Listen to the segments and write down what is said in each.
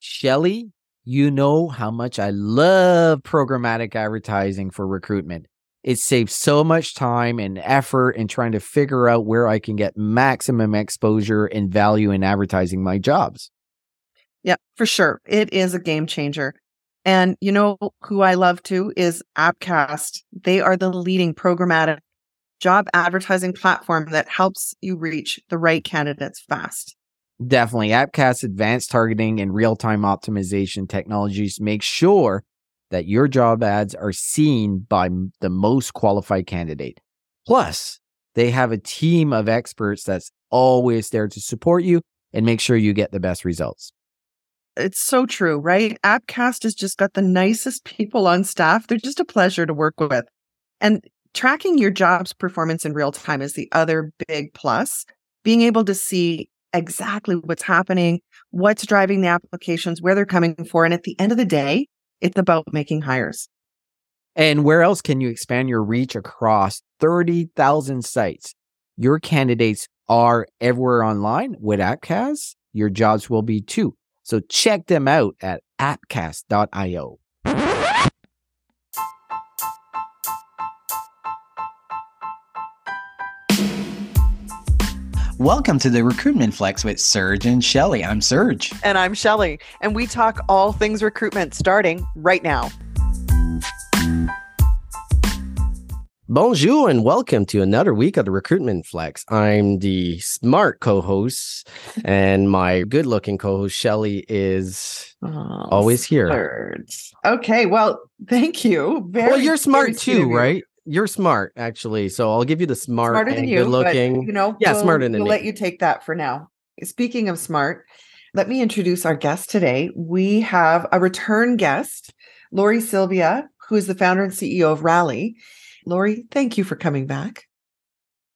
Shelly, you know how much I love programmatic advertising for recruitment. It saves so much time and effort in trying to figure out where I can get maximum exposure and value in advertising my jobs. Yeah, for sure. It is a game changer. And you know who I love too is Appcast. They are the leading programmatic job advertising platform that helps you reach the right candidates fast. Definitely. Appcast's advanced targeting and real time optimization technologies make sure that your job ads are seen by the most qualified candidate. Plus, they have a team of experts that's always there to support you and make sure you get the best results. It's so true, right? Appcast has just got the nicest people on staff. They're just a pleasure to work with. And tracking your job's performance in real time is the other big plus. Being able to see exactly what's happening, what's driving the applications, where they're coming for. And at the end of the day, it's about making hires. And where else can you expand your reach across 30,000 sites? Your candidates are everywhere online with Appcast. Your jobs will be too. So check them out at appcast.io. Welcome to the Recruitment Flex with Serge and Shelly. I'm Serge. And I'm Shelly. And we talk all things recruitment starting right now. Bonjour and welcome to another week of the Recruitment Flex. I'm the smart co-host, and my good-looking co-host Shelly is oh, always here. Okay, well, thank you. Very, well, you're smart too, right? You're smart actually. So I'll give you the smart smarter than you, good looking. You know, yeah, we'll, smarter than we'll me. let you take that for now. Speaking of smart, let me introduce our guest today. We have a return guest, Lori Sylvia, who is the founder and CEO of Rally. Lori, thank you for coming back.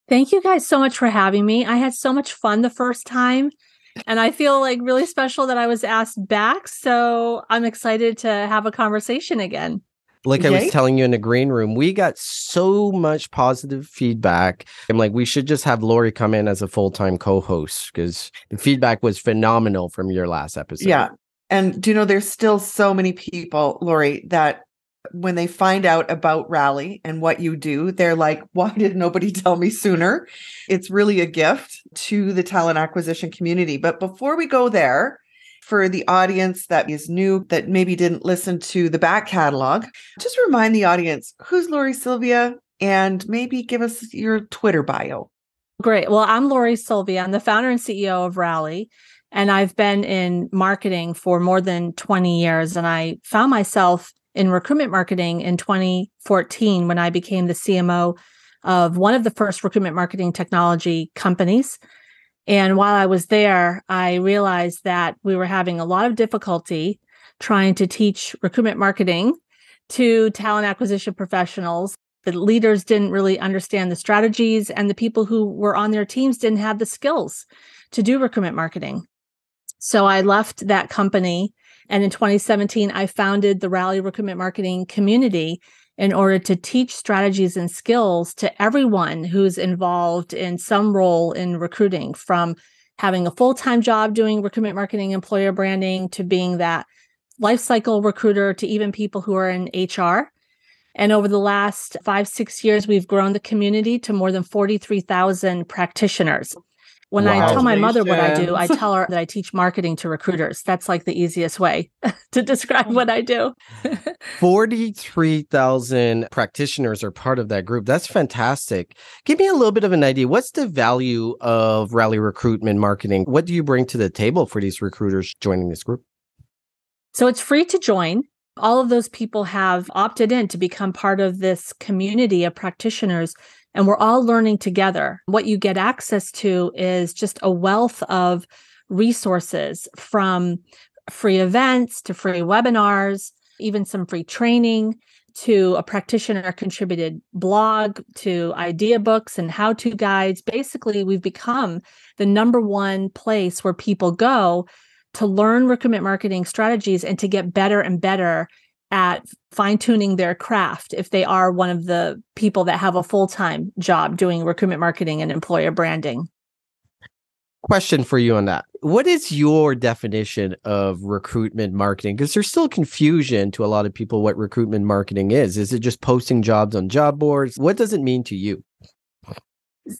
Thank you guys so much for having me. I had so much fun the first time. And I feel like really special that I was asked back. So I'm excited to have a conversation again like okay. I was telling you in the green room, we got so much positive feedback. I'm like, we should just have Lori come in as a full time co host because the feedback was phenomenal from your last episode. Yeah. And do you know, there's still so many people, Lori, that when they find out about Rally and what you do, they're like, why did nobody tell me sooner? It's really a gift to the talent acquisition community. But before we go there, for the audience that is new, that maybe didn't listen to the back catalog, just remind the audience who's Lori Sylvia and maybe give us your Twitter bio. Great. Well, I'm Lori Sylvia. I'm the founder and CEO of Rally. And I've been in marketing for more than 20 years. And I found myself in recruitment marketing in 2014 when I became the CMO of one of the first recruitment marketing technology companies. And while I was there, I realized that we were having a lot of difficulty trying to teach recruitment marketing to talent acquisition professionals. The leaders didn't really understand the strategies, and the people who were on their teams didn't have the skills to do recruitment marketing. So I left that company. And in 2017, I founded the Rally Recruitment Marketing Community in order to teach strategies and skills to everyone who's involved in some role in recruiting from having a full-time job doing recruitment marketing employer branding to being that life cycle recruiter to even people who are in hr and over the last five six years we've grown the community to more than 43000 practitioners when wow. I tell my mother what I do, I tell her that I teach marketing to recruiters. That's like the easiest way to describe oh. what I do. 43,000 practitioners are part of that group. That's fantastic. Give me a little bit of an idea. What's the value of Rally Recruitment Marketing? What do you bring to the table for these recruiters joining this group? So it's free to join. All of those people have opted in to become part of this community of practitioners and we're all learning together. What you get access to is just a wealth of resources from free events to free webinars, even some free training to a practitioner contributed blog to idea books and how to guides. Basically, we've become the number one place where people go to learn recruitment marketing strategies and to get better and better at fine tuning their craft if they are one of the people that have a full time job doing recruitment marketing and employer branding. question for you on that. What is your definition of recruitment marketing? Because there's still confusion to a lot of people what recruitment marketing is. Is it just posting jobs on job boards? What does it mean to you?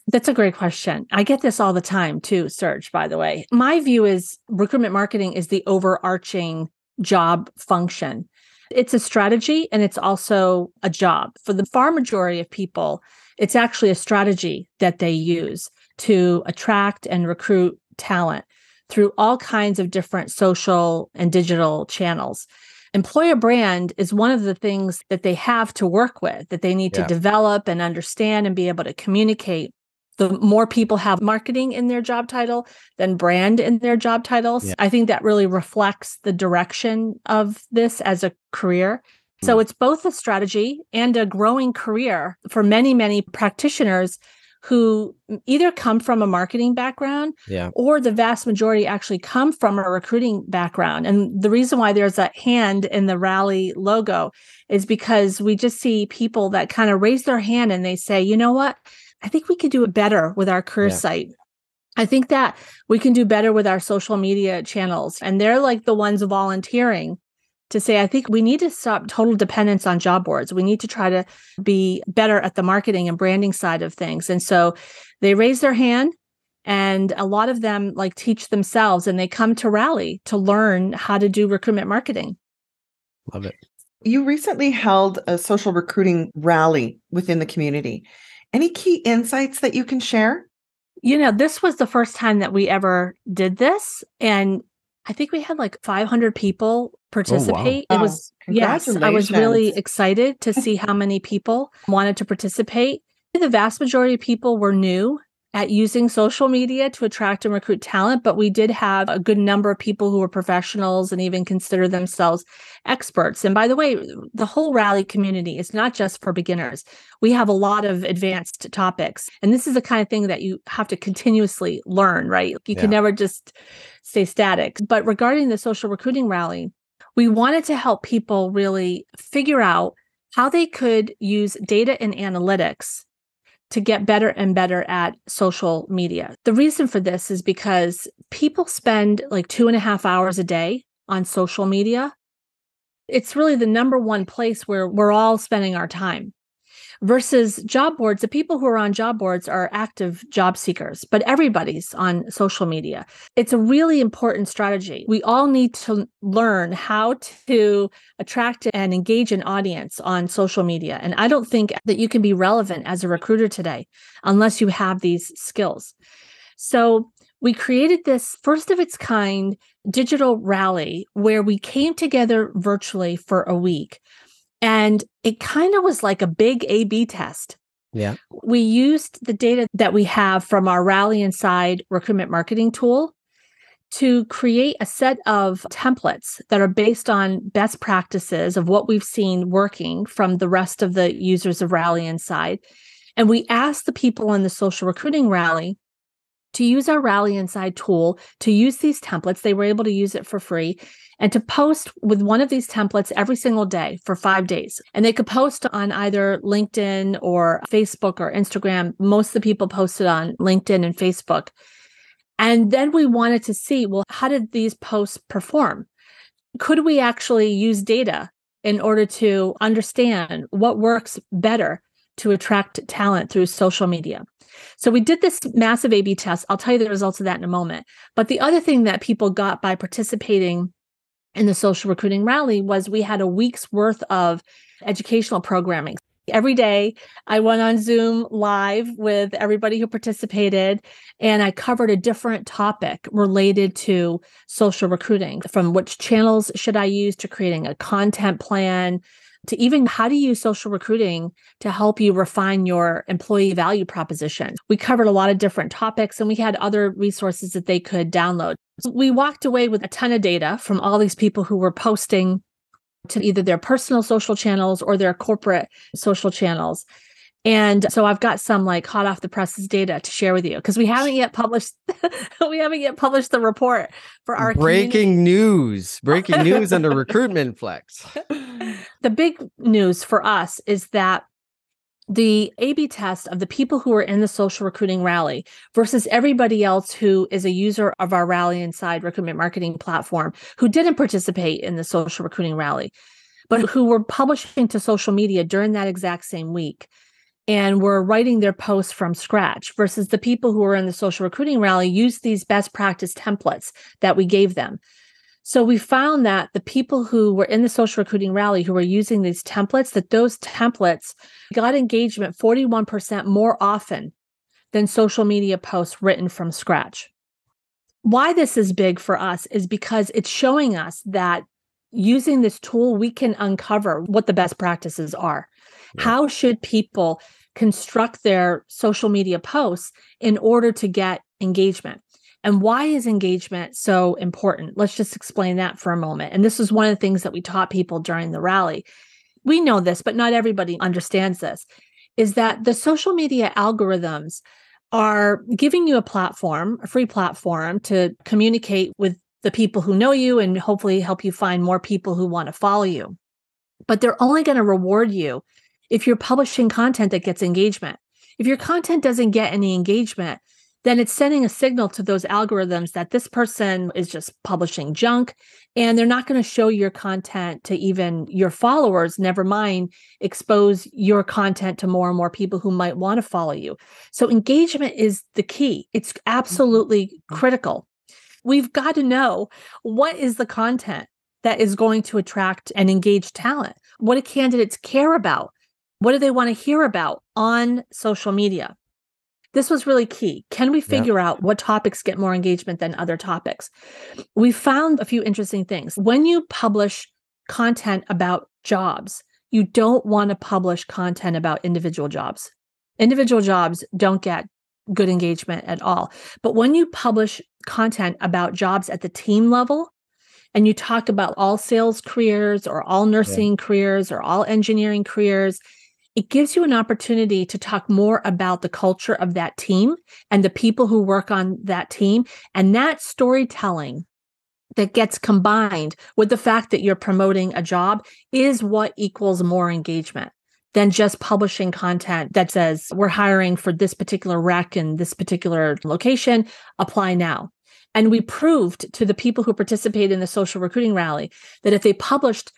That's a great question. I get this all the time too, Serge, by the way. My view is recruitment marketing is the overarching job function. It's a strategy and it's also a job. For the far majority of people, it's actually a strategy that they use to attract and recruit talent through all kinds of different social and digital channels. Employer brand is one of the things that they have to work with, that they need Yeah. to develop and understand and be able to communicate. The more people have marketing in their job title than brand in their job titles, Yeah. I think that really reflects the direction of this as a career. So mm. it's both a strategy and a growing career for many, many practitioners who either come from a marketing background Yeah. or the vast majority actually come from a recruiting background. And the reason why there's a hand in the rally logo is because we just see people that kind of raise their hand and they say, you know what? I think we could do it better with our career Yeah. site. I think that we can do better with our social media channels. And they're like the ones volunteering to say, I think we need to stop total dependence on job boards. We need to try to be better at the marketing and branding side of things. And so they raise their hand and a lot of them like teach themselves and they come to rally to learn how to do recruitment marketing. Love it. You recently held a social recruiting rally within the community. Any key insights that you can share? You know, this was the first time that we ever did this. And I think we had like 500 people oh, participate. It Wow. was, yes, I was really excited to see how many people wanted to participate. The vast majority of people were new at using social media to attract and recruit talent, but we did have a good number of people who were professionals and even consider themselves experts. And by the way, the whole rally community is not just for beginners. We have a lot of advanced topics. And this is the kind of thing that you have to continuously learn, right? You can never just stay static. But regarding the social recruiting rally, we wanted to help people really figure out how they could use data and analytics to get better and better at social media. The reason for this is because people spend like two and a half hours a day on social media. It's really the number one place where we're all spending our time versus job boards. The people who are on job boards are active job seekers, but everybody's on social media. It's a really important strategy. We all need to learn how to attract and engage an audience on social media. And I don't think that you can be relevant as a recruiter today unless you have these skills. So we created this first of its kind digital rally where we came together virtually for a week. And it kind of was like a big A B test. Yeah. We used the data that we have from our Rally Inside recruitment marketing tool to create a set of templates that are based on best practices of what we've seen working from the rest of the users of Rally Inside. And we asked the people in the social recruiting rally to use our Rally Inside tool to use these templates. They were able to use it for free and to post with one of these templates every single day for five days. And they could post on either LinkedIn or Facebook or Instagram. Most of the people posted on LinkedIn and Facebook. And then we wanted to see well, how did these posts perform? Could we actually use data in order to understand what works better to attract talent through social media? So we did this massive A B test. I'll tell you the results of that in a moment. But the other thing that people got by participating in the social recruiting rally was we had a week's worth of educational programming. Every day I went on Zoom live with everybody who participated and I covered a different topic related to social recruiting from which channels should I use to creating a content plan to even how to use social recruiting to help you refine your employee value proposition. We covered a lot of different topics and we had other resources that they could download. We walked away with a ton of data from all these people who were posting to either their personal social channels or their corporate social channels. And so I've got some like hot off the presses data to share with you because we haven't yet published we haven't yet published the report for our community. breaking news. Breaking news under recruitment flex. the big news for us is that the A B test of the people who are in the social recruiting rally versus everybody else who is a user of our Rally Inside recruitment marketing platform who didn't participate in the social recruiting rally, but who were publishing to social media during that exact same week and were writing their posts from scratch versus the people who were in the social recruiting rally used these best practice templates that we gave them. So we found that the people who were in the social recruiting rally who were using these templates, that those templates got engagement 41% more often than social media posts written from scratch. Why this is big for us is because it's showing us that using this tool, we can uncover what the best practices are. How should people construct their social media posts in order to get engagement? And why is engagement so important? Let's just explain that for a moment. And this is one of the things that we taught people during the rally. We know this, but not everybody understands this is that the social media algorithms are giving you a platform, a free platform to communicate with the people who know you and hopefully help you find more people who want to follow you. But they're only going to reward you if you're publishing content that gets engagement. If your content doesn't get any engagement, then it's sending a signal to those algorithms that this person is just publishing junk and they're not going to show your content to even your followers, never mind expose your content to more and more people who might want to follow you. So engagement is the key. It's absolutely mm-hmm. critical. We've got to know what is the content that is going to attract and engage talent. What do candidates care about? What do they want to hear about on social media? This was really key. Can we figure yeah. out what topics get more engagement than other topics? We found a few interesting things. When you publish content about jobs, you don't want to publish content about individual jobs. Individual jobs don't get good engagement at all. But when you publish content about jobs at the team level, and you talk about all sales careers or all nursing yeah. careers or all engineering careers, it gives you an opportunity to talk more about the culture of that team and the people who work on that team. And that storytelling that gets combined with the fact that you're promoting a job is what equals more engagement than just publishing content that says we're hiring for this particular rec in this particular location, apply now. And we proved to the people who participated in the social recruiting rally that if they published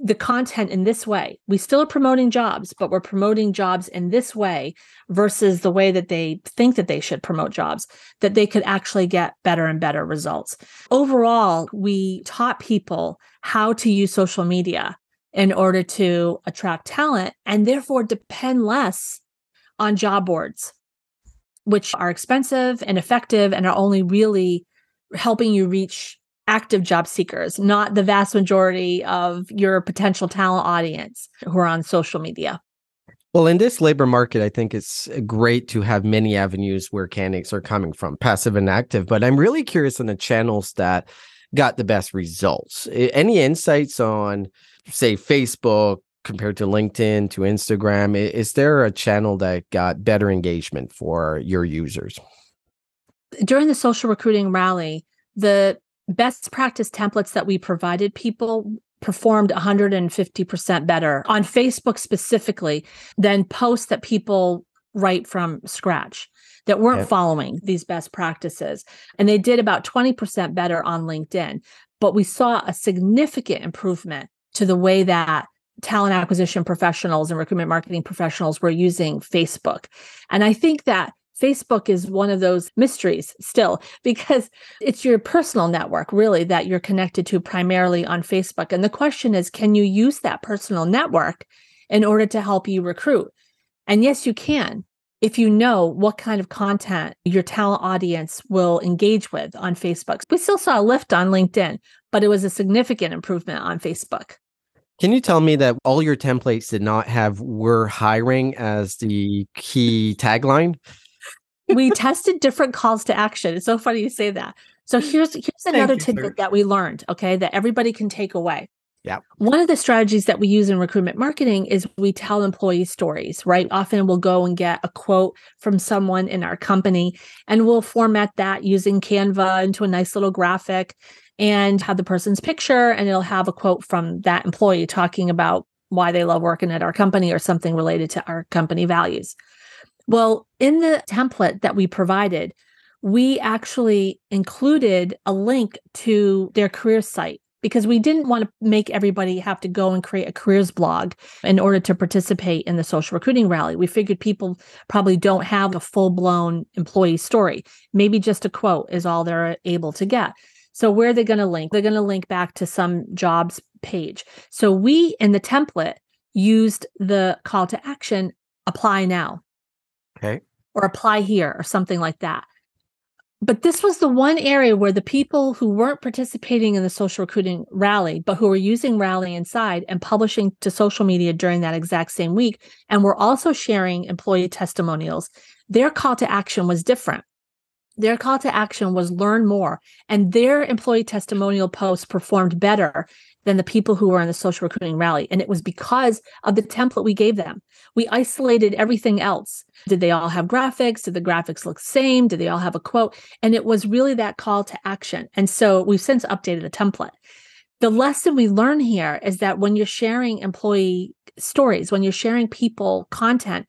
the content in this way. We still are promoting jobs, but we're promoting jobs in this way versus the way that they think that they should promote jobs, that they could actually get better and better results. Overall, we taught people how to use social media in order to attract talent and therefore depend less on job boards, which are expensive and effective and are only really helping you reach active job seekers, not the vast majority of your potential talent audience who are on social media. Well, in this labor market, I think it's uh, great to have many avenues where candidates are coming from, passive and active. But I'm really curious on the channels that got the best results. Any insights on, say, Facebook compared to LinkedIn to Instagram? Is there a channel that got better engagement for your users? During the social recruiting rally, the best practice templates that we provided people performed 150% better on Facebook specifically than posts that people write from scratch that weren't okay. following these best practices. And they did about 20% better on LinkedIn. But we saw a significant improvement to the way that talent acquisition professionals and recruitment marketing professionals were using Facebook. And I think that Facebook is one of those mysteries still because it's your personal network, really, that you're connected to primarily on Facebook. And the question is can you use that personal network in order to help you recruit? And yes, you can if you know what kind of content your talent audience will engage with on Facebook. We still saw a lift on LinkedIn, but it was a significant improvement on Facebook. Can you tell me that all your templates did not have we're hiring as the key tagline? We tested different calls to action. It's so funny you say that. So here's here's another you, tidbit sir. that we learned, okay, that everybody can take away. Yeah. One of the strategies that we use in recruitment marketing is we tell employee stories, right? Often we'll go and get a quote from someone in our company and we'll format that using Canva into a nice little graphic and have the person's picture and it'll have a quote from that employee talking about why they love working at our company or something related to our company values. Well, in the template that we provided, we actually included a link to their career site because we didn't want to make everybody have to go and create a careers blog in order to participate in the social recruiting rally. We figured people probably don't have a full blown employee story. Maybe just a quote is all they're able to get. So, where are they going to link? They're going to link back to some jobs page. So, we in the template used the call to action apply now. Okay. Or apply here or something like that. But this was the one area where the people who weren't participating in the social recruiting rally, but who were using Rally Inside and publishing to social media during that exact same week, and were also sharing employee testimonials, their call to action was different. Their call to action was learn more, and their employee testimonial posts performed better than the people who were in the social recruiting rally. And it was because of the template we gave them. We isolated everything else. Did they all have graphics? Did the graphics look same? Did they all have a quote? And it was really that call to action. And so we've since updated the template. The lesson we learn here is that when you're sharing employee stories, when you're sharing people content,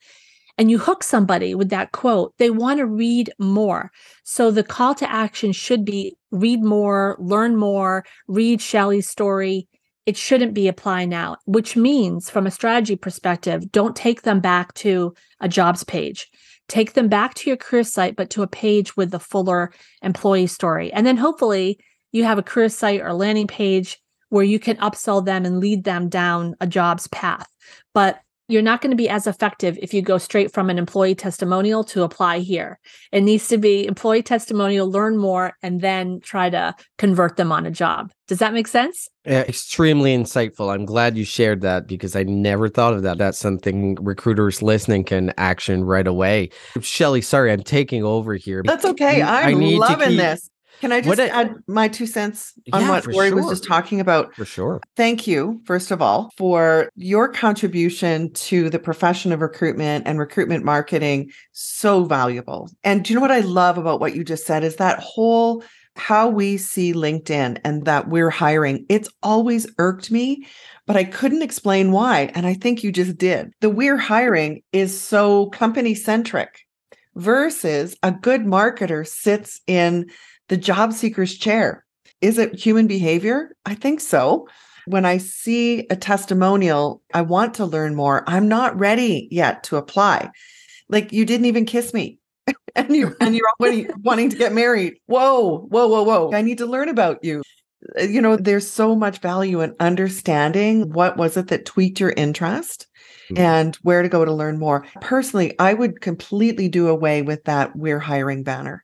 and you hook somebody with that quote, they want to read more. So the call to action should be read more, learn more, read Shelly's story. It shouldn't be apply now, which means from a strategy perspective, don't take them back to a jobs page. Take them back to your career site, but to a page with the fuller employee story. And then hopefully you have a career site or landing page where you can upsell them and lead them down a jobs path. But you're not going to be as effective if you go straight from an employee testimonial to apply here. It needs to be employee testimonial, learn more, and then try to convert them on a job. Does that make sense? Yeah, extremely insightful. I'm glad you shared that because I never thought of that. That's something recruiters listening can action right away. Shelly, sorry, I'm taking over here. That's okay. I'm loving keep, this. Can I just add my two cents on yeah, what Lori sure. was just talking about? For sure. Thank you, first of all, for your contribution to the profession of recruitment and recruitment marketing. So valuable. And do you know what I love about what you just said is that whole how we see LinkedIn and that we're hiring. It's always irked me, but I couldn't explain why. And I think you just did. The we're hiring is so company centric versus a good marketer sits in the job seeker's chair. Is it human behavior? I think so. When I see a testimonial, I want to learn more. I'm not ready yet to apply. Like you didn't even kiss me. and you and you're already wanting to get married. Whoa, whoa, whoa, whoa. I need to learn about you. Uh, you know, there's so much value in understanding what was it that tweaked your interest mm-hmm. and where to go to learn more. Personally, I would completely do away with that we're hiring banner.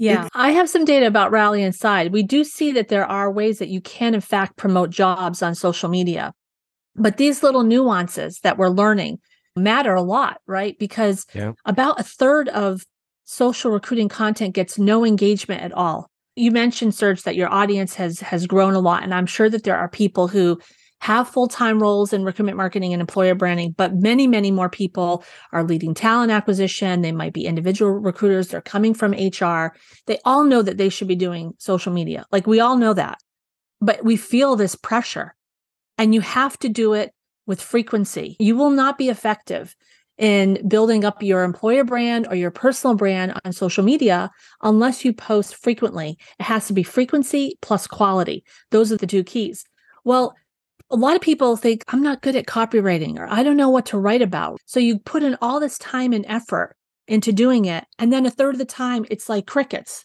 Yeah, it's- I have some data about Rally Inside. We do see that there are ways that you can, in fact, promote jobs on social media. But these little nuances that we're learning matter a lot, right? Because yeah. about a third of social recruiting content gets no engagement at all. You mentioned, Serge, that your audience has has grown a lot. And I'm sure that there are people who have full time roles in recruitment marketing and employer branding, but many, many more people are leading talent acquisition. They might be individual recruiters. They're coming from HR. They all know that they should be doing social media. Like we all know that, but we feel this pressure and you have to do it with frequency. You will not be effective in building up your employer brand or your personal brand on social media unless you post frequently. It has to be frequency plus quality. Those are the two keys. Well, a lot of people think I'm not good at copywriting or I don't know what to write about. So you put in all this time and effort into doing it. And then a third of the time, it's like crickets.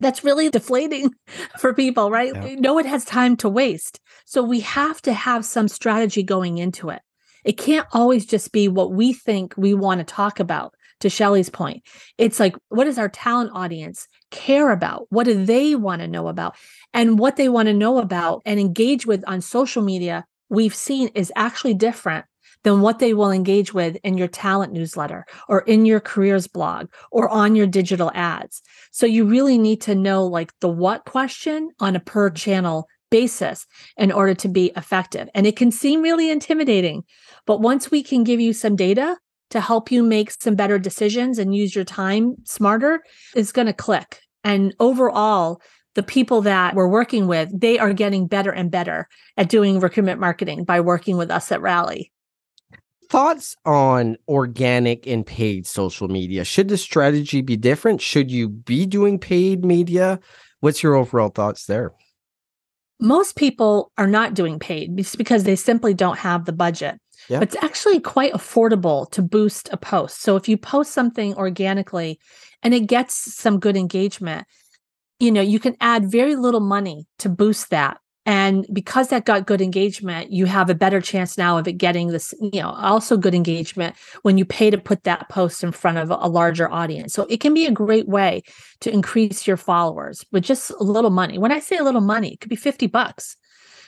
That's really deflating for people, right? Yeah. No one has time to waste. So we have to have some strategy going into it. It can't always just be what we think we want to talk about. To Shelly's point, it's like, what does our talent audience care about? What do they want to know about? And what they want to know about and engage with on social media, we've seen is actually different than what they will engage with in your talent newsletter or in your careers blog or on your digital ads. So you really need to know like the what question on a per channel basis in order to be effective. And it can seem really intimidating, but once we can give you some data to help you make some better decisions and use your time smarter, is going to click. And overall, the people that we're working with, they are getting better and better at doing recruitment marketing by working with us at Rally. Thoughts on organic and paid social media? Should the strategy be different? Should you be doing paid media? What's your overall thoughts there? Most people are not doing paid because they simply don't have the budget. Yeah. It's actually quite affordable to boost a post. So if you post something organically and it gets some good engagement, you know, you can add very little money to boost that. And because that got good engagement, you have a better chance now of it getting this, you know, also good engagement when you pay to put that post in front of a larger audience. So it can be a great way to increase your followers with just a little money. When I say a little money, it could be 50 bucks.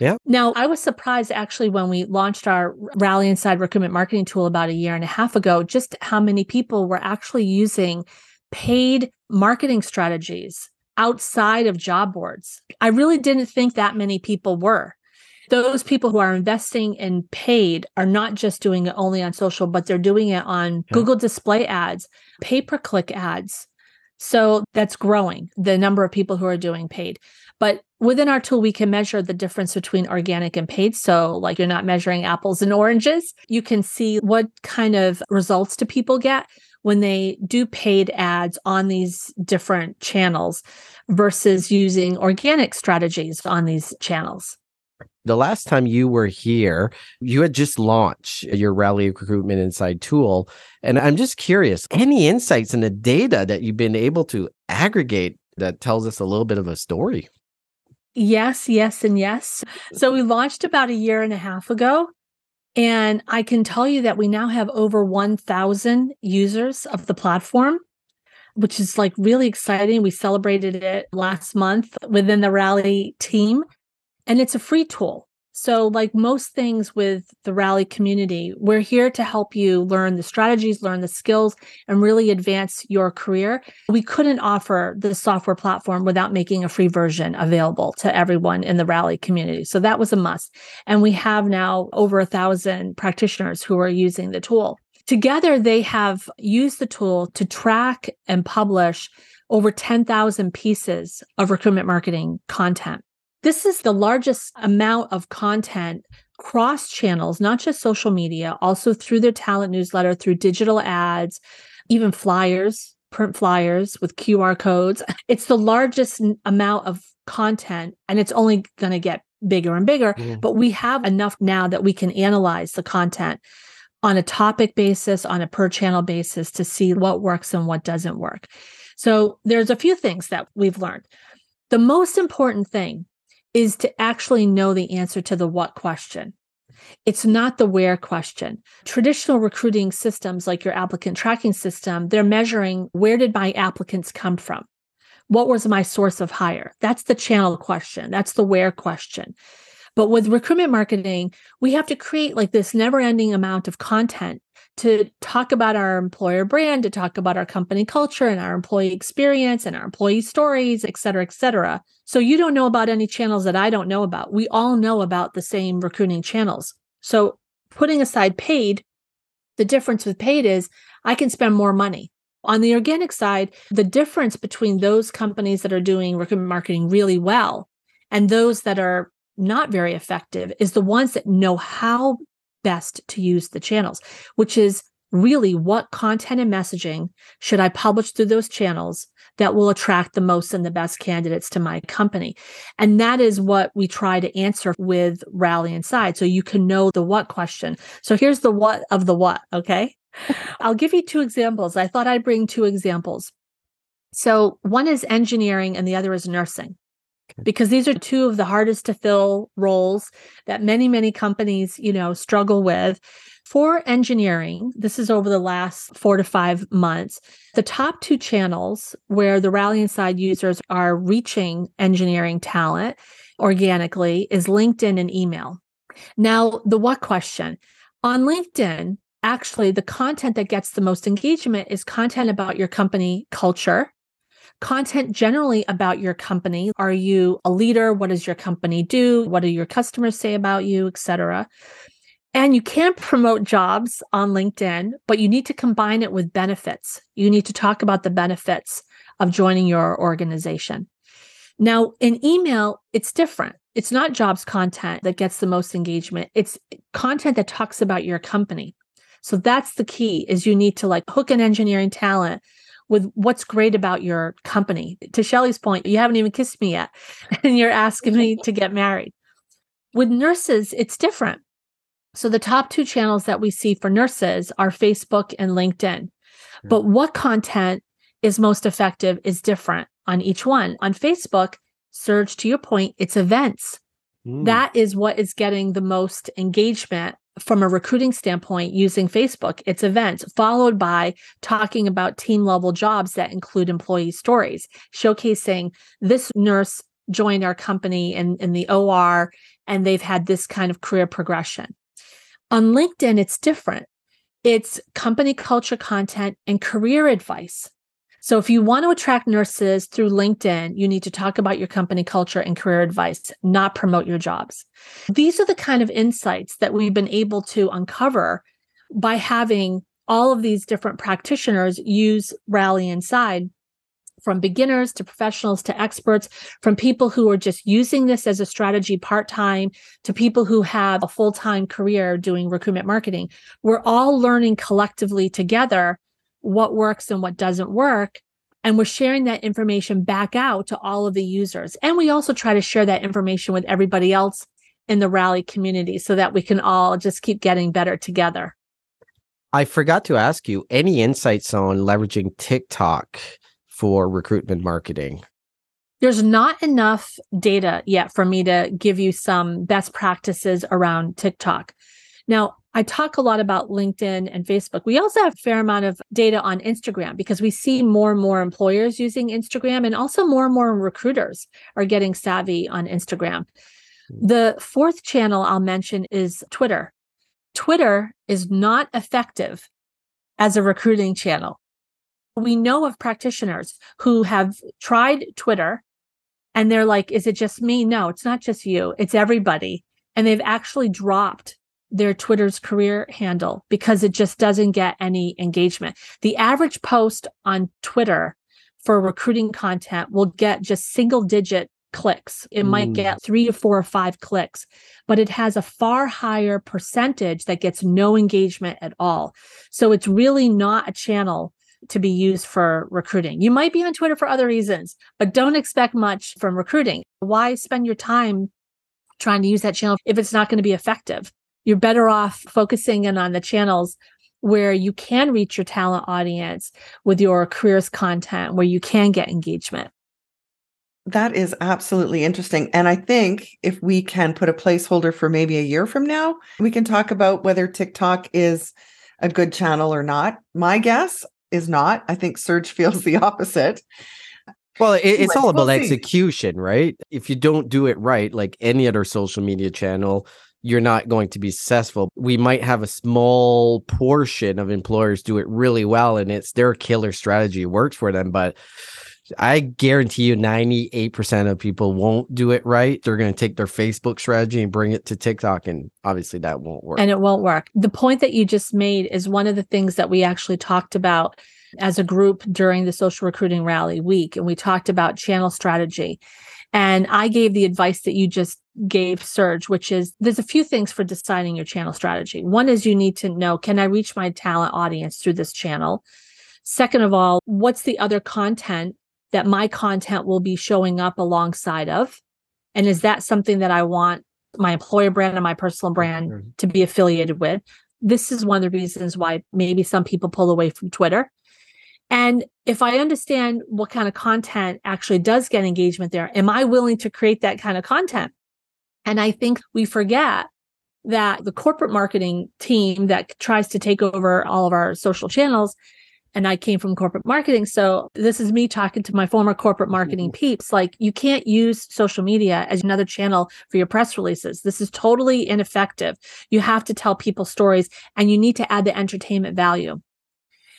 Yeah. Now, I was surprised actually when we launched our Rally Inside recruitment marketing tool about a year and a half ago, just how many people were actually using paid marketing strategies outside of job boards. I really didn't think that many people were. Those people who are investing in paid are not just doing it only on social, but they're doing it on yeah. Google display ads, pay per click ads. So that's growing the number of people who are doing paid. But within our tool, we can measure the difference between organic and paid. So, like you're not measuring apples and oranges, you can see what kind of results do people get when they do paid ads on these different channels versus using organic strategies on these channels. The last time you were here, you had just launched your Rally Recruitment Inside tool. And I'm just curious any insights in the data that you've been able to aggregate that tells us a little bit of a story? Yes, yes, and yes. So we launched about a year and a half ago. And I can tell you that we now have over 1,000 users of the platform, which is like really exciting. We celebrated it last month within the Rally team, and it's a free tool. So, like most things with the Rally community, we're here to help you learn the strategies, learn the skills, and really advance your career. We couldn't offer the software platform without making a free version available to everyone in the Rally community. So, that was a must. And we have now over a thousand practitioners who are using the tool. Together, they have used the tool to track and publish over 10,000 pieces of recruitment marketing content. This is the largest amount of content cross channels, not just social media, also through their talent newsletter, through digital ads, even flyers, print flyers with QR codes. It's the largest amount of content, and it's only going to get bigger and bigger. Mm. But we have enough now that we can analyze the content on a topic basis, on a per channel basis to see what works and what doesn't work. So there's a few things that we've learned. The most important thing is to actually know the answer to the what question. It's not the where question. Traditional recruiting systems like your applicant tracking system, they're measuring where did my applicants come from? What was my source of hire? That's the channel question. That's the where question. But with recruitment marketing, we have to create like this never ending amount of content to talk about our employer brand, to talk about our company culture and our employee experience and our employee stories, et cetera, et cetera. So you don't know about any channels that I don't know about. We all know about the same recruiting channels. So putting aside paid, the difference with paid is I can spend more money. On the organic side, the difference between those companies that are doing recruitment marketing really well and those that are not very effective is the ones that know how best to use the channels, which is really what content and messaging should I publish through those channels that will attract the most and the best candidates to my company. And that is what we try to answer with Rally Inside. So you can know the what question. So here's the what of the what. Okay. I'll give you two examples. I thought I'd bring two examples. So one is engineering and the other is nursing because these are two of the hardest to fill roles that many many companies you know struggle with. For engineering this is over the last 4 to 5 months the top two channels where the Rally Inside users are reaching engineering talent organically is linkedin and email. Now the what question. On linkedin actually the content that gets the most engagement is content about your company culture content generally about your company. Are you a leader? What does your company do? What do your customers say about you, etc. And you can promote jobs on LinkedIn, but you need to combine it with benefits. You need to talk about the benefits of joining your organization. Now, in email, it's different. It's not jobs content that gets the most engagement. It's content that talks about your company. So that's the key is you need to like hook an engineering talent with what's great about your company. To Shelly's point, you haven't even kissed me yet and you're asking me to get married. With nurses, it's different. So the top two channels that we see for nurses are Facebook and LinkedIn. But what content is most effective is different on each one. On Facebook, Serge, to your point, it's events. Mm. That is what is getting the most engagement from a recruiting standpoint using Facebook. It's events followed by talking about team level jobs that include employee stories, showcasing this nurse joined our company in, in the OR and they've had this kind of career progression. On LinkedIn, it's different. It's company culture content and career advice. So if you want to attract nurses through LinkedIn, you need to talk about your company culture and career advice, not promote your jobs. These are the kind of insights that we've been able to uncover by having all of these different practitioners use Rally Inside from beginners to professionals to experts, from people who are just using this as a strategy part time to people who have a full time career doing recruitment marketing. We're all learning collectively together what works and what doesn't work. And we're sharing that information back out to all of the users. And we also try to share that information with everybody else in the rally community so that we can all just keep getting better together. I forgot to ask you any insights on leveraging TikTok for recruitment marketing? There's not enough data yet for me to give you some best practices around TikTok. Now, I talk a lot about LinkedIn and Facebook. We also have a fair amount of data on Instagram because we see more and more employers using Instagram and also more and more recruiters are getting savvy on Instagram. Hmm. The fourth channel I'll mention is Twitter. Twitter is not effective as a recruiting channel. We know of practitioners who have tried Twitter and they're like, is it just me? No, it's not just you, it's everybody. And they've actually dropped their Twitter's career handle because it just doesn't get any engagement. The average post on Twitter for recruiting content will get just single digit clicks. It mm. might get three to four or five clicks, but it has a far higher percentage that gets no engagement at all. So it's really not a channel to be used for recruiting. You might be on Twitter for other reasons, but don't expect much from recruiting. Why spend your time trying to use that channel if it's not going to be effective? You're better off focusing in on the channels where you can reach your talent audience with your careers content, where you can get engagement. That is absolutely interesting. And I think if we can put a placeholder for maybe a year from now, we can talk about whether TikTok is a good channel or not. My guess is not. I think Serge feels the opposite. Well, it, it's all about we'll execution, right? If you don't do it right, like any other social media channel, you're not going to be successful. We might have a small portion of employers do it really well and it's their killer strategy, works for them. But I guarantee you 98% of people won't do it right. They're going to take their Facebook strategy and bring it to TikTok. And obviously that won't work. And it won't work. The point that you just made is one of the things that we actually talked about as a group during the social recruiting rally week. And we talked about channel strategy. And I gave the advice that you just gave Serge, which is there's a few things for deciding your channel strategy. One is you need to know can I reach my talent audience through this channel? Second of all, what's the other content that my content will be showing up alongside of? And is that something that I want my employer brand and my personal brand mm-hmm. to be affiliated with? This is one of the reasons why maybe some people pull away from Twitter and if I understand what kind of content actually does get engagement there, am I willing to create that kind of content? And I think we forget that the corporate marketing team that tries to take over all of our social channels, and I came from corporate marketing. So this is me talking to my former corporate marketing mm-hmm. peeps. Like, you can't use social media as another channel for your press releases. This is totally ineffective. You have to tell people stories and you need to add the entertainment value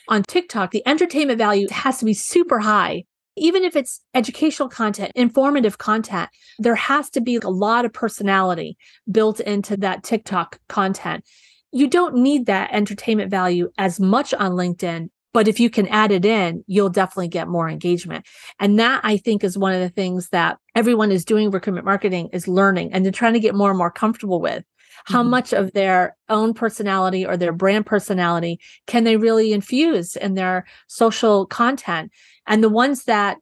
on TikTok, the entertainment value has to be super high. Even if it's educational content, informative content, there has to be a lot of personality built into that TikTok content. You don't need that entertainment value as much on LinkedIn, But if you can add it in, you'll definitely get more engagement. And that I think is one of the things that everyone is doing recruitment marketing is learning and they're trying to get more and more comfortable with. How Mhm. much of their own personality or their brand personality can they really infuse in their social content? And the ones that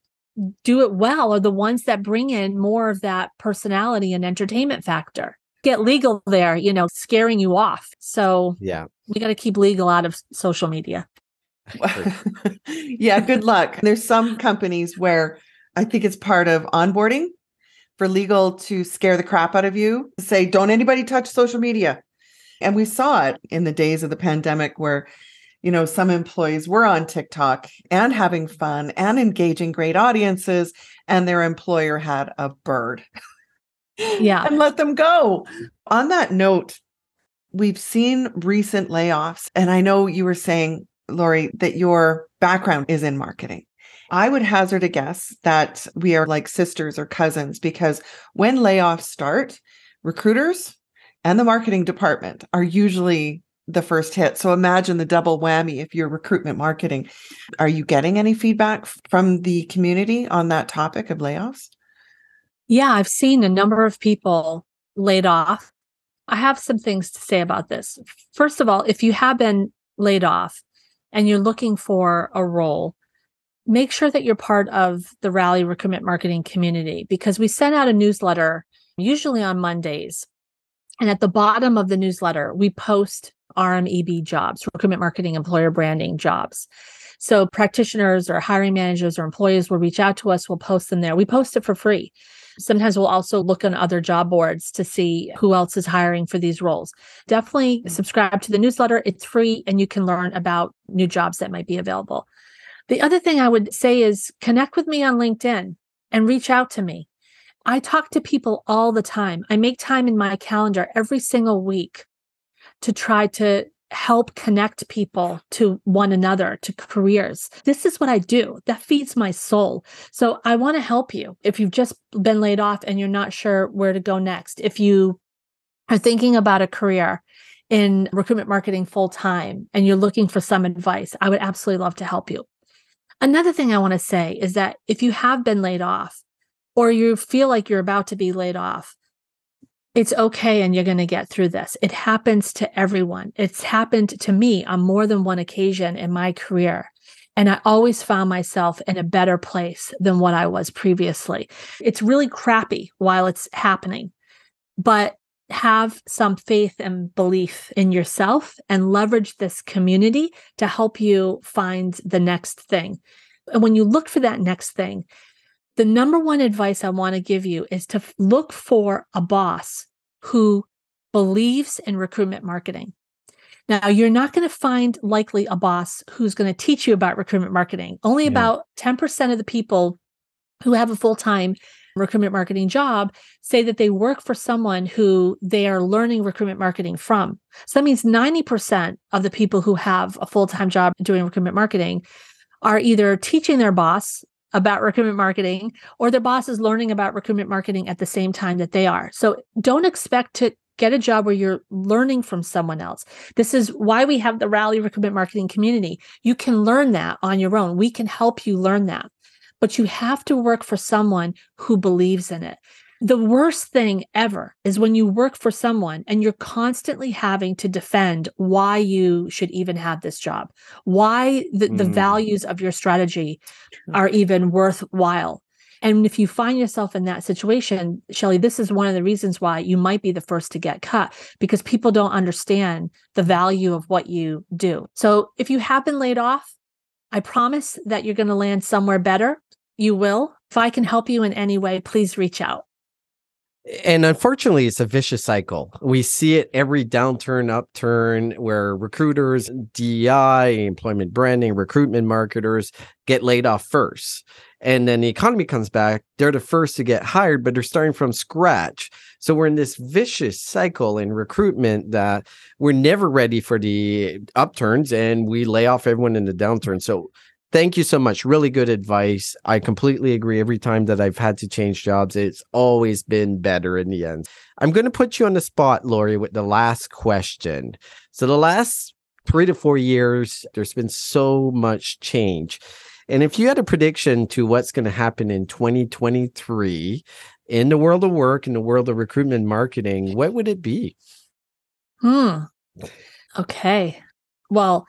do it well are the ones that bring in more of that personality and entertainment factor. Get legal there, you know, scaring you off. So Yeah. we got to keep legal out of social media. yeah, good luck. There's some companies where I think it's part of onboarding for legal to scare the crap out of you, say, don't anybody touch social media. And we saw it in the days of the pandemic where, you know, some employees were on TikTok and having fun and engaging great audiences, and their employer had a bird. Yeah. and let them go. On that note, we've seen recent layoffs, and I know you were saying, Lori, that your background is in marketing. I would hazard a guess that we are like sisters or cousins because when layoffs start, recruiters and the marketing department are usually the first hit. So imagine the double whammy if you're recruitment marketing. Are you getting any feedback from the community on that topic of layoffs? Yeah, I've seen a number of people laid off. I have some things to say about this. First of all, if you have been laid off and you're looking for a role, make sure that you're part of the Rally recruitment marketing community because we send out a newsletter usually on Mondays. And at the bottom of the newsletter, we post RMEB jobs, recruitment marketing employer branding jobs. So practitioners or hiring managers or employees will reach out to us, we'll post them there. We post it for free. Sometimes we'll also look on other job boards to see who else is hiring for these roles. Definitely subscribe to the newsletter. It's free and you can learn about new jobs that might be available. The other thing I would say is connect with me on LinkedIn and reach out to me. I talk to people all the time. I make time in my calendar every single week to try to help connect people to one another, to careers. This is what I do. That feeds my soul. So I want to help you. If you've just been laid off and you're not sure where to go next, if you are thinking about a career in recruitment marketing full time and you're looking for some advice, I would absolutely love to help you. Another thing I want to say is that if you have been laid off or you feel like you're about to be laid off, it's okay and you're going to get through this. It happens to everyone. It's happened to me on more than one occasion in my career. And I always found myself in a better place than what I was previously. It's really crappy while it's happening, but have some faith and belief in yourself and leverage this community to help you find the next thing. And when you look for that next thing, the number one advice I want to give you is to look for a boss who believes in recruitment marketing. Now, you're not going to find likely a boss who's going to teach you about recruitment marketing. Only Yeah. about 10% of the people who have a full time recruitment marketing job say that they work for someone who they are learning recruitment marketing from. So that means 90% of the people who have a full time job doing recruitment marketing are either teaching their boss about recruitment marketing or their boss is learning about recruitment marketing at the same time that they are. So don't expect to get a job where you're learning from someone else. This is why we have the Rally recruitment marketing community. You can learn that on your own. We can help you learn that. But you have to work for someone who believes in it. The worst thing ever is when you work for someone and you're constantly having to defend why you should even have this job, why the, the Mm. values of your strategy are even worthwhile. And if you find yourself in that situation, Shelly, this is one of the reasons why you might be the first to get cut because people don't understand the value of what you do. So if you have been laid off, I promise that you're going to land somewhere better. You will. If I can help you in any way, please reach out. And unfortunately, it's a vicious cycle. We see it every downturn, upturn, where recruiters, DEI, employment branding, recruitment marketers get laid off first. And then the economy comes back. They're the first to get hired, but they're starting from scratch. So we're in this vicious cycle in recruitment that we're never ready for the upturns and we lay off everyone in the downturn. So Thank you so much. Really good advice. I completely agree. Every time that I've had to change jobs, it's always been better in the end. I'm going to put you on the spot, Lori, with the last question. So, the last three to four years, there's been so much change. And if you had a prediction to what's going to happen in 2023 in the world of work, in the world of recruitment marketing, what would it be? Hmm. Okay. Well,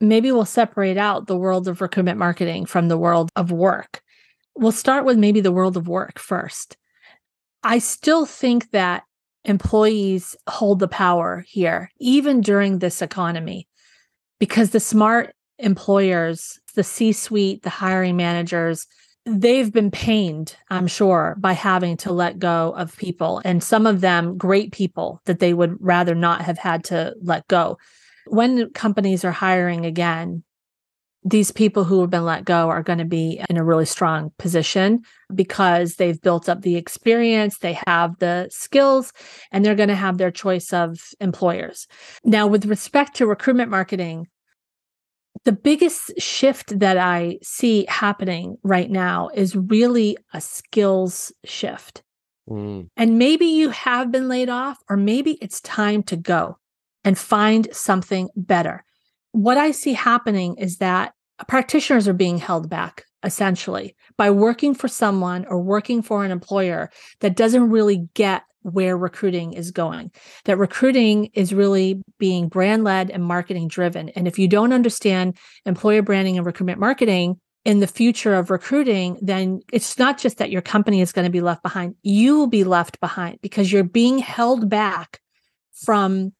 maybe we'll separate out the world of recruitment marketing from the world of work. We'll start with maybe the world of work first. I still think that employees hold the power here, even during this economy, because the smart employers, the C suite, the hiring managers, they've been pained, I'm sure, by having to let go of people, and some of them great people that they would rather not have had to let go. When companies are hiring again, these people who have been let go are going to be in a really strong position because they've built up the experience, they have the skills, and they're going to have their choice of employers. Now, with respect to recruitment marketing, the biggest shift that I see happening right now is really a skills shift. Mm. And maybe you have been laid off, or maybe it's time to go and find something better. What I see happening is that practitioners are being held back essentially by working for someone or working for an employer that doesn't really get where recruiting is going. That recruiting is really being brand led and marketing driven. And if you don't understand employer branding and recruitment marketing in the future of recruiting, then it's not just that your company is going to be left behind, you will be left behind because you're being held back from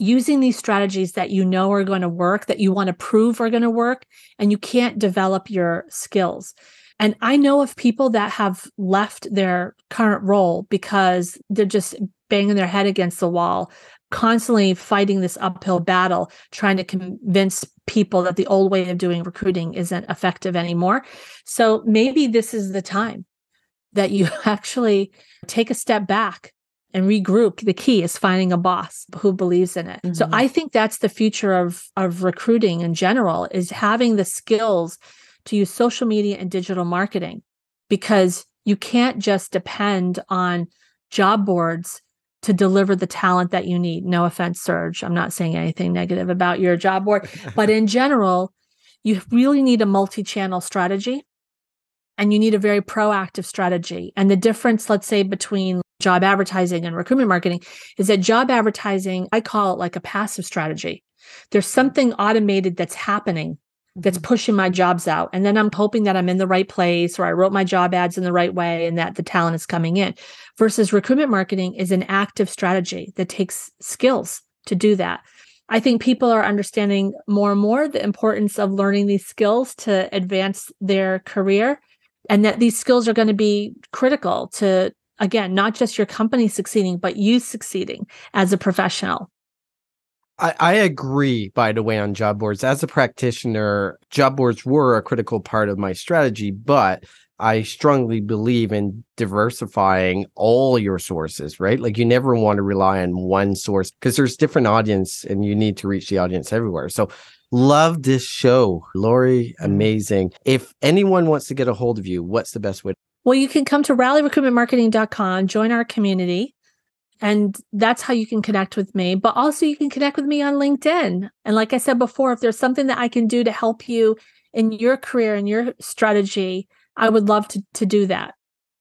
using these strategies that you know are going to work, that you want to prove are going to work, and you can't develop your skills. And I know of people that have left their current role because they're just banging their head against the wall, constantly fighting this uphill battle, trying to convince people that the old way of doing recruiting isn't effective anymore. So maybe this is the time that you actually take a step back and regroup the key is finding a boss who believes in it. Mm-hmm. so i think that's the future of of recruiting in general is having the skills to use social media and digital marketing because you can't just depend on job boards to deliver the talent that you need. No offense serge i'm not saying anything negative about your job board but in general you really need a multi-channel strategy and you need a very proactive strategy. And the difference let's say between job advertising and recruitment marketing is that job advertising, I call it like a passive strategy. There's something automated that's happening that's mm-hmm. pushing my jobs out. And then I'm hoping that I'm in the right place or I wrote my job ads in the right way and that the talent is coming in. Versus recruitment marketing is an active strategy that takes skills to do that. I think people are understanding more and more the importance of learning these skills to advance their career and that these skills are going to be critical to again, not just your company succeeding, but you succeeding as a professional. I, I, agree, by the way, on job boards. As a practitioner, job boards were a critical part of my strategy, but I strongly believe in diversifying all your sources, right? Like you never want to rely on one source because there's different audience and you need to reach the audience everywhere. So love this show. Lori, mm-hmm. amazing. If anyone wants to get a hold of you, what's the best way? Well, you can come to rallyrecruitmentmarketing.com, join our community, and that's how you can connect with me. But also, you can connect with me on LinkedIn. And like I said before, if there's something that I can do to help you in your career and your strategy, I would love to, to do that.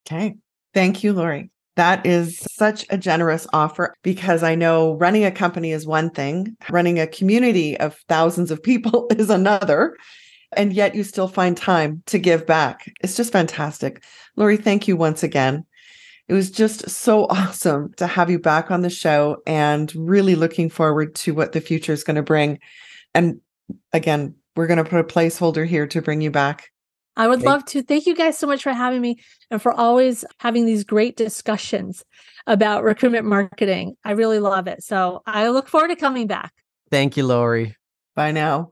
Okay. Thank you, Lori. That is such a generous offer because I know running a company is one thing, running a community of thousands of people is another and yet you still find time to give back. It's just fantastic. Lori, thank you once again. It was just so awesome to have you back on the show and really looking forward to what the future is going to bring. And again, we're going to put a placeholder here to bring you back. I would love to. Thank you guys so much for having me and for always having these great discussions about recruitment marketing. I really love it. So I look forward to coming back. Thank you, Lori. Bye now.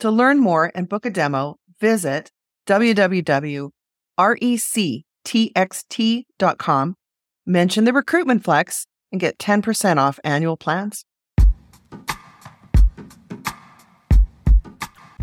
To learn more and book a demo, visit www.rectxt.com, mention the recruitment flex, and get 10% off annual plans.